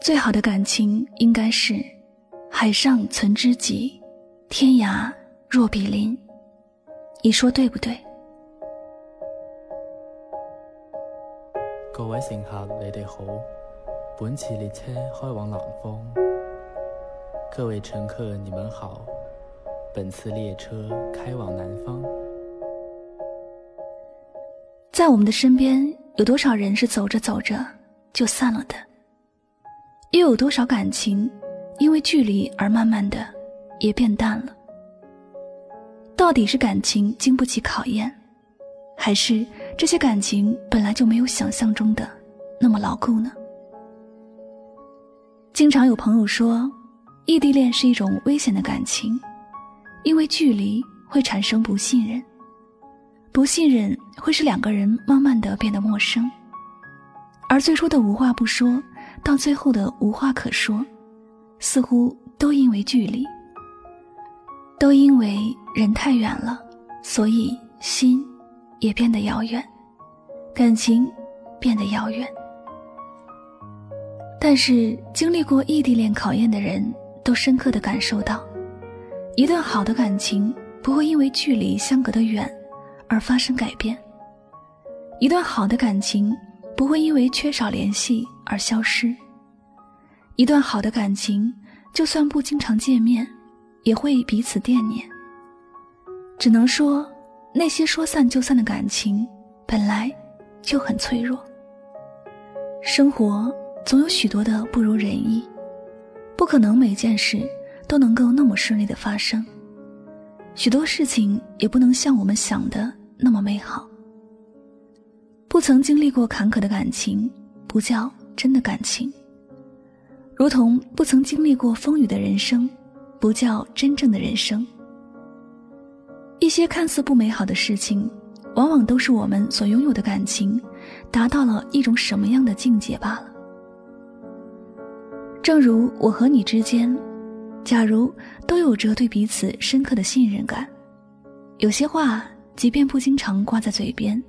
最好的感情应该是海上存知己，天涯若比邻。你说对不对？各位乘客，你哋好，本次列车开往南方。各位乘客，你们好，本次列车开往南方。在我们的身边，有多少人是走着走着就散了的？又有多少感情，因为距离而慢慢的也变淡了？到底是感情经不起考验，还是这些感情本来就没有想象中的那么牢固呢？经常有朋友说，异地恋是一种危险的感情，因为距离会产生不信任，不信任会使两个人慢慢的变得陌生，而最初的无话不说。到最后的无话可说，似乎都因为距离，都因为人太远了，所以心也变得遥远，感情变得遥远。但是经历过异地恋考验的人都深刻的感受到，一段好的感情不会因为距离相隔的远而发生改变，一段好的感情。不会因为缺少联系而消失。一段好的感情，就算不经常见面，也会彼此惦念。只能说，那些说散就散的感情，本来就很脆弱。生活总有许多的不如人意，不可能每件事都能够那么顺利的发生，许多事情也不能像我们想的那么美好。不曾经历过坎坷的感情，不叫真的感情；如同不曾经历过风雨的人生，不叫真正的人生。一些看似不美好的事情，往往都是我们所拥有的感情达到了一种什么样的境界罢了。正如我和你之间，假如都有着对彼此深刻的信任感，有些话即便不经常挂在嘴边。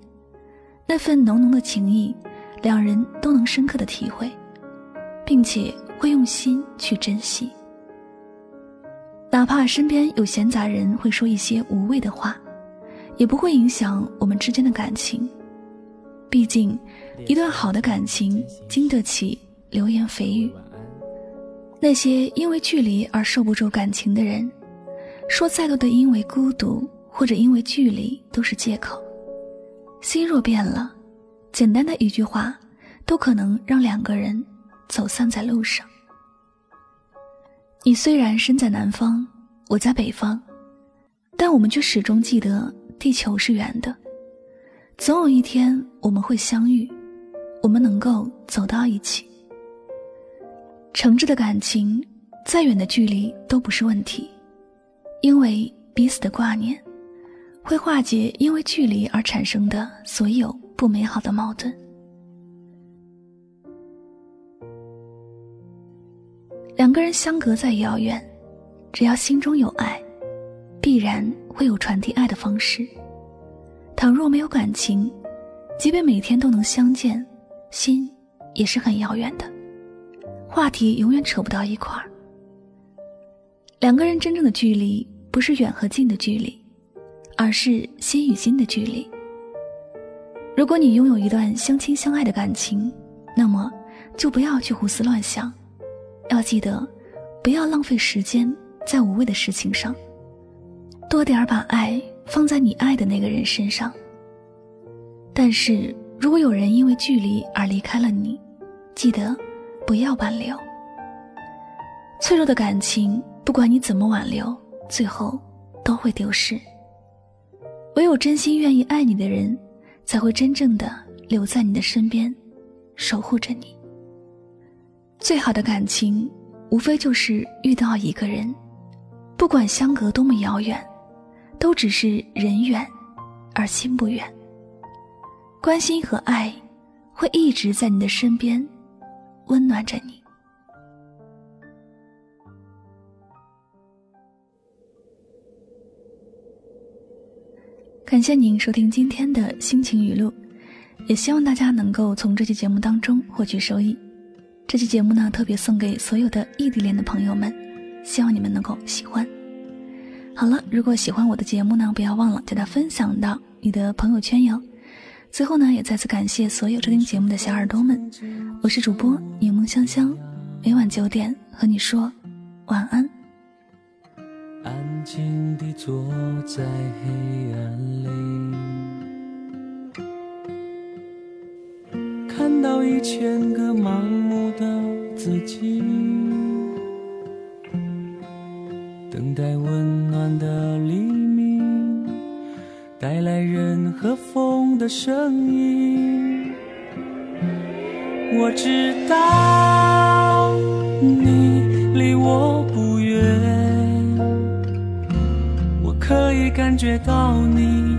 那份浓浓的情谊，两人都能深刻的体会，并且会用心去珍惜。哪怕身边有闲杂人会说一些无谓的话，也不会影响我们之间的感情。毕竟，一段好的感情经得起流言蜚语。那些因为距离而受不住感情的人，说再多的因为孤独或者因为距离都是借口。心若变了，简单的一句话，都可能让两个人走散在路上。你虽然身在南方，我在北方，但我们却始终记得地球是圆的。总有一天我们会相遇，我们能够走到一起。诚挚的感情，再远的距离都不是问题，因为彼此的挂念。会化解因为距离而产生的所有不美好的矛盾。两个人相隔再遥远，只要心中有爱，必然会有传递爱的方式。倘若没有感情，即便每天都能相见，心也是很遥远的，话题永远扯不到一块儿。两个人真正的距离，不是远和近的距离。而是心与心的距离。如果你拥有一段相亲相爱的感情，那么就不要去胡思乱想，要记得，不要浪费时间在无谓的事情上，多点儿把爱放在你爱的那个人身上。但是如果有人因为距离而离开了你，记得不要挽留。脆弱的感情，不管你怎么挽留，最后都会丢失。唯有真心愿意爱你的人，才会真正的留在你的身边，守护着你。最好的感情，无非就是遇到一个人，不管相隔多么遥远，都只是人远，而心不远。关心和爱，会一直在你的身边，温暖着你。感谢您收听今天的心情语录，也希望大家能够从这期节目当中获取收益。这期节目呢，特别送给所有的异地恋的朋友们，希望你们能够喜欢。好了，如果喜欢我的节目呢，不要忘了将它分享到你的朋友圈哟。最后呢，也再次感谢所有收听节目的小耳朵们，我是主播柠檬香香，每晚九点和你说晚安。安静地坐在黑暗一千个盲目的自己，等待温暖的黎明，带来人和风的声音。我知道你离我不远。我可以感觉到你，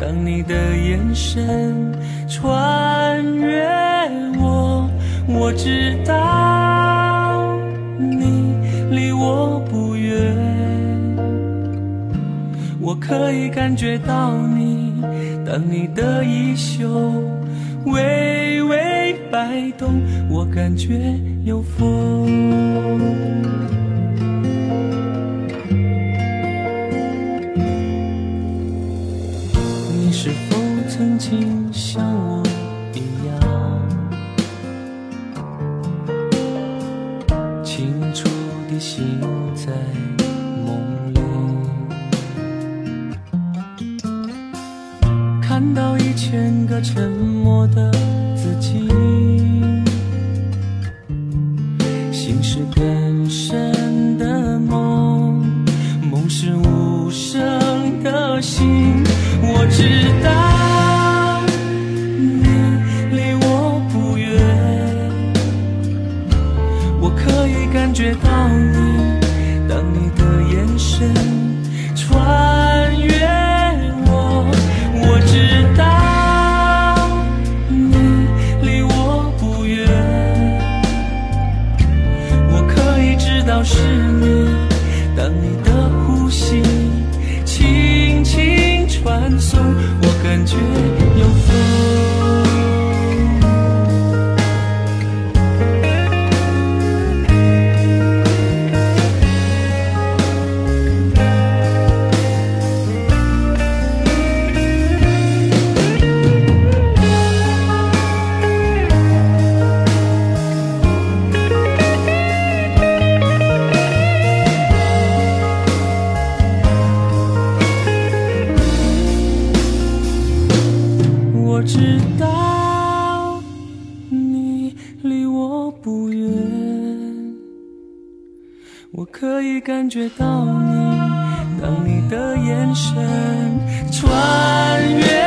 当你的眼神穿越我，知道你离我不远。我可以感觉到你，当你的衣袖微微摆动，我感觉有风。你是否曾经想一千个沉默的自己，心是更深的梦，梦是无声的心，我知道你离我不远，我可以。感觉到你，当你的眼神你的呼吸轻轻传送我感觉有风可以感觉到你当你的眼神穿越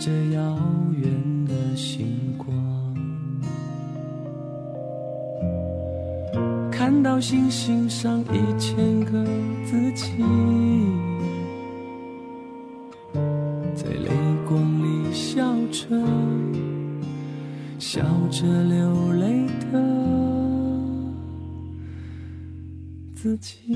着遥远的星光，看到星星上一千个自己，在泪光里笑着，笑着流泪的。自己。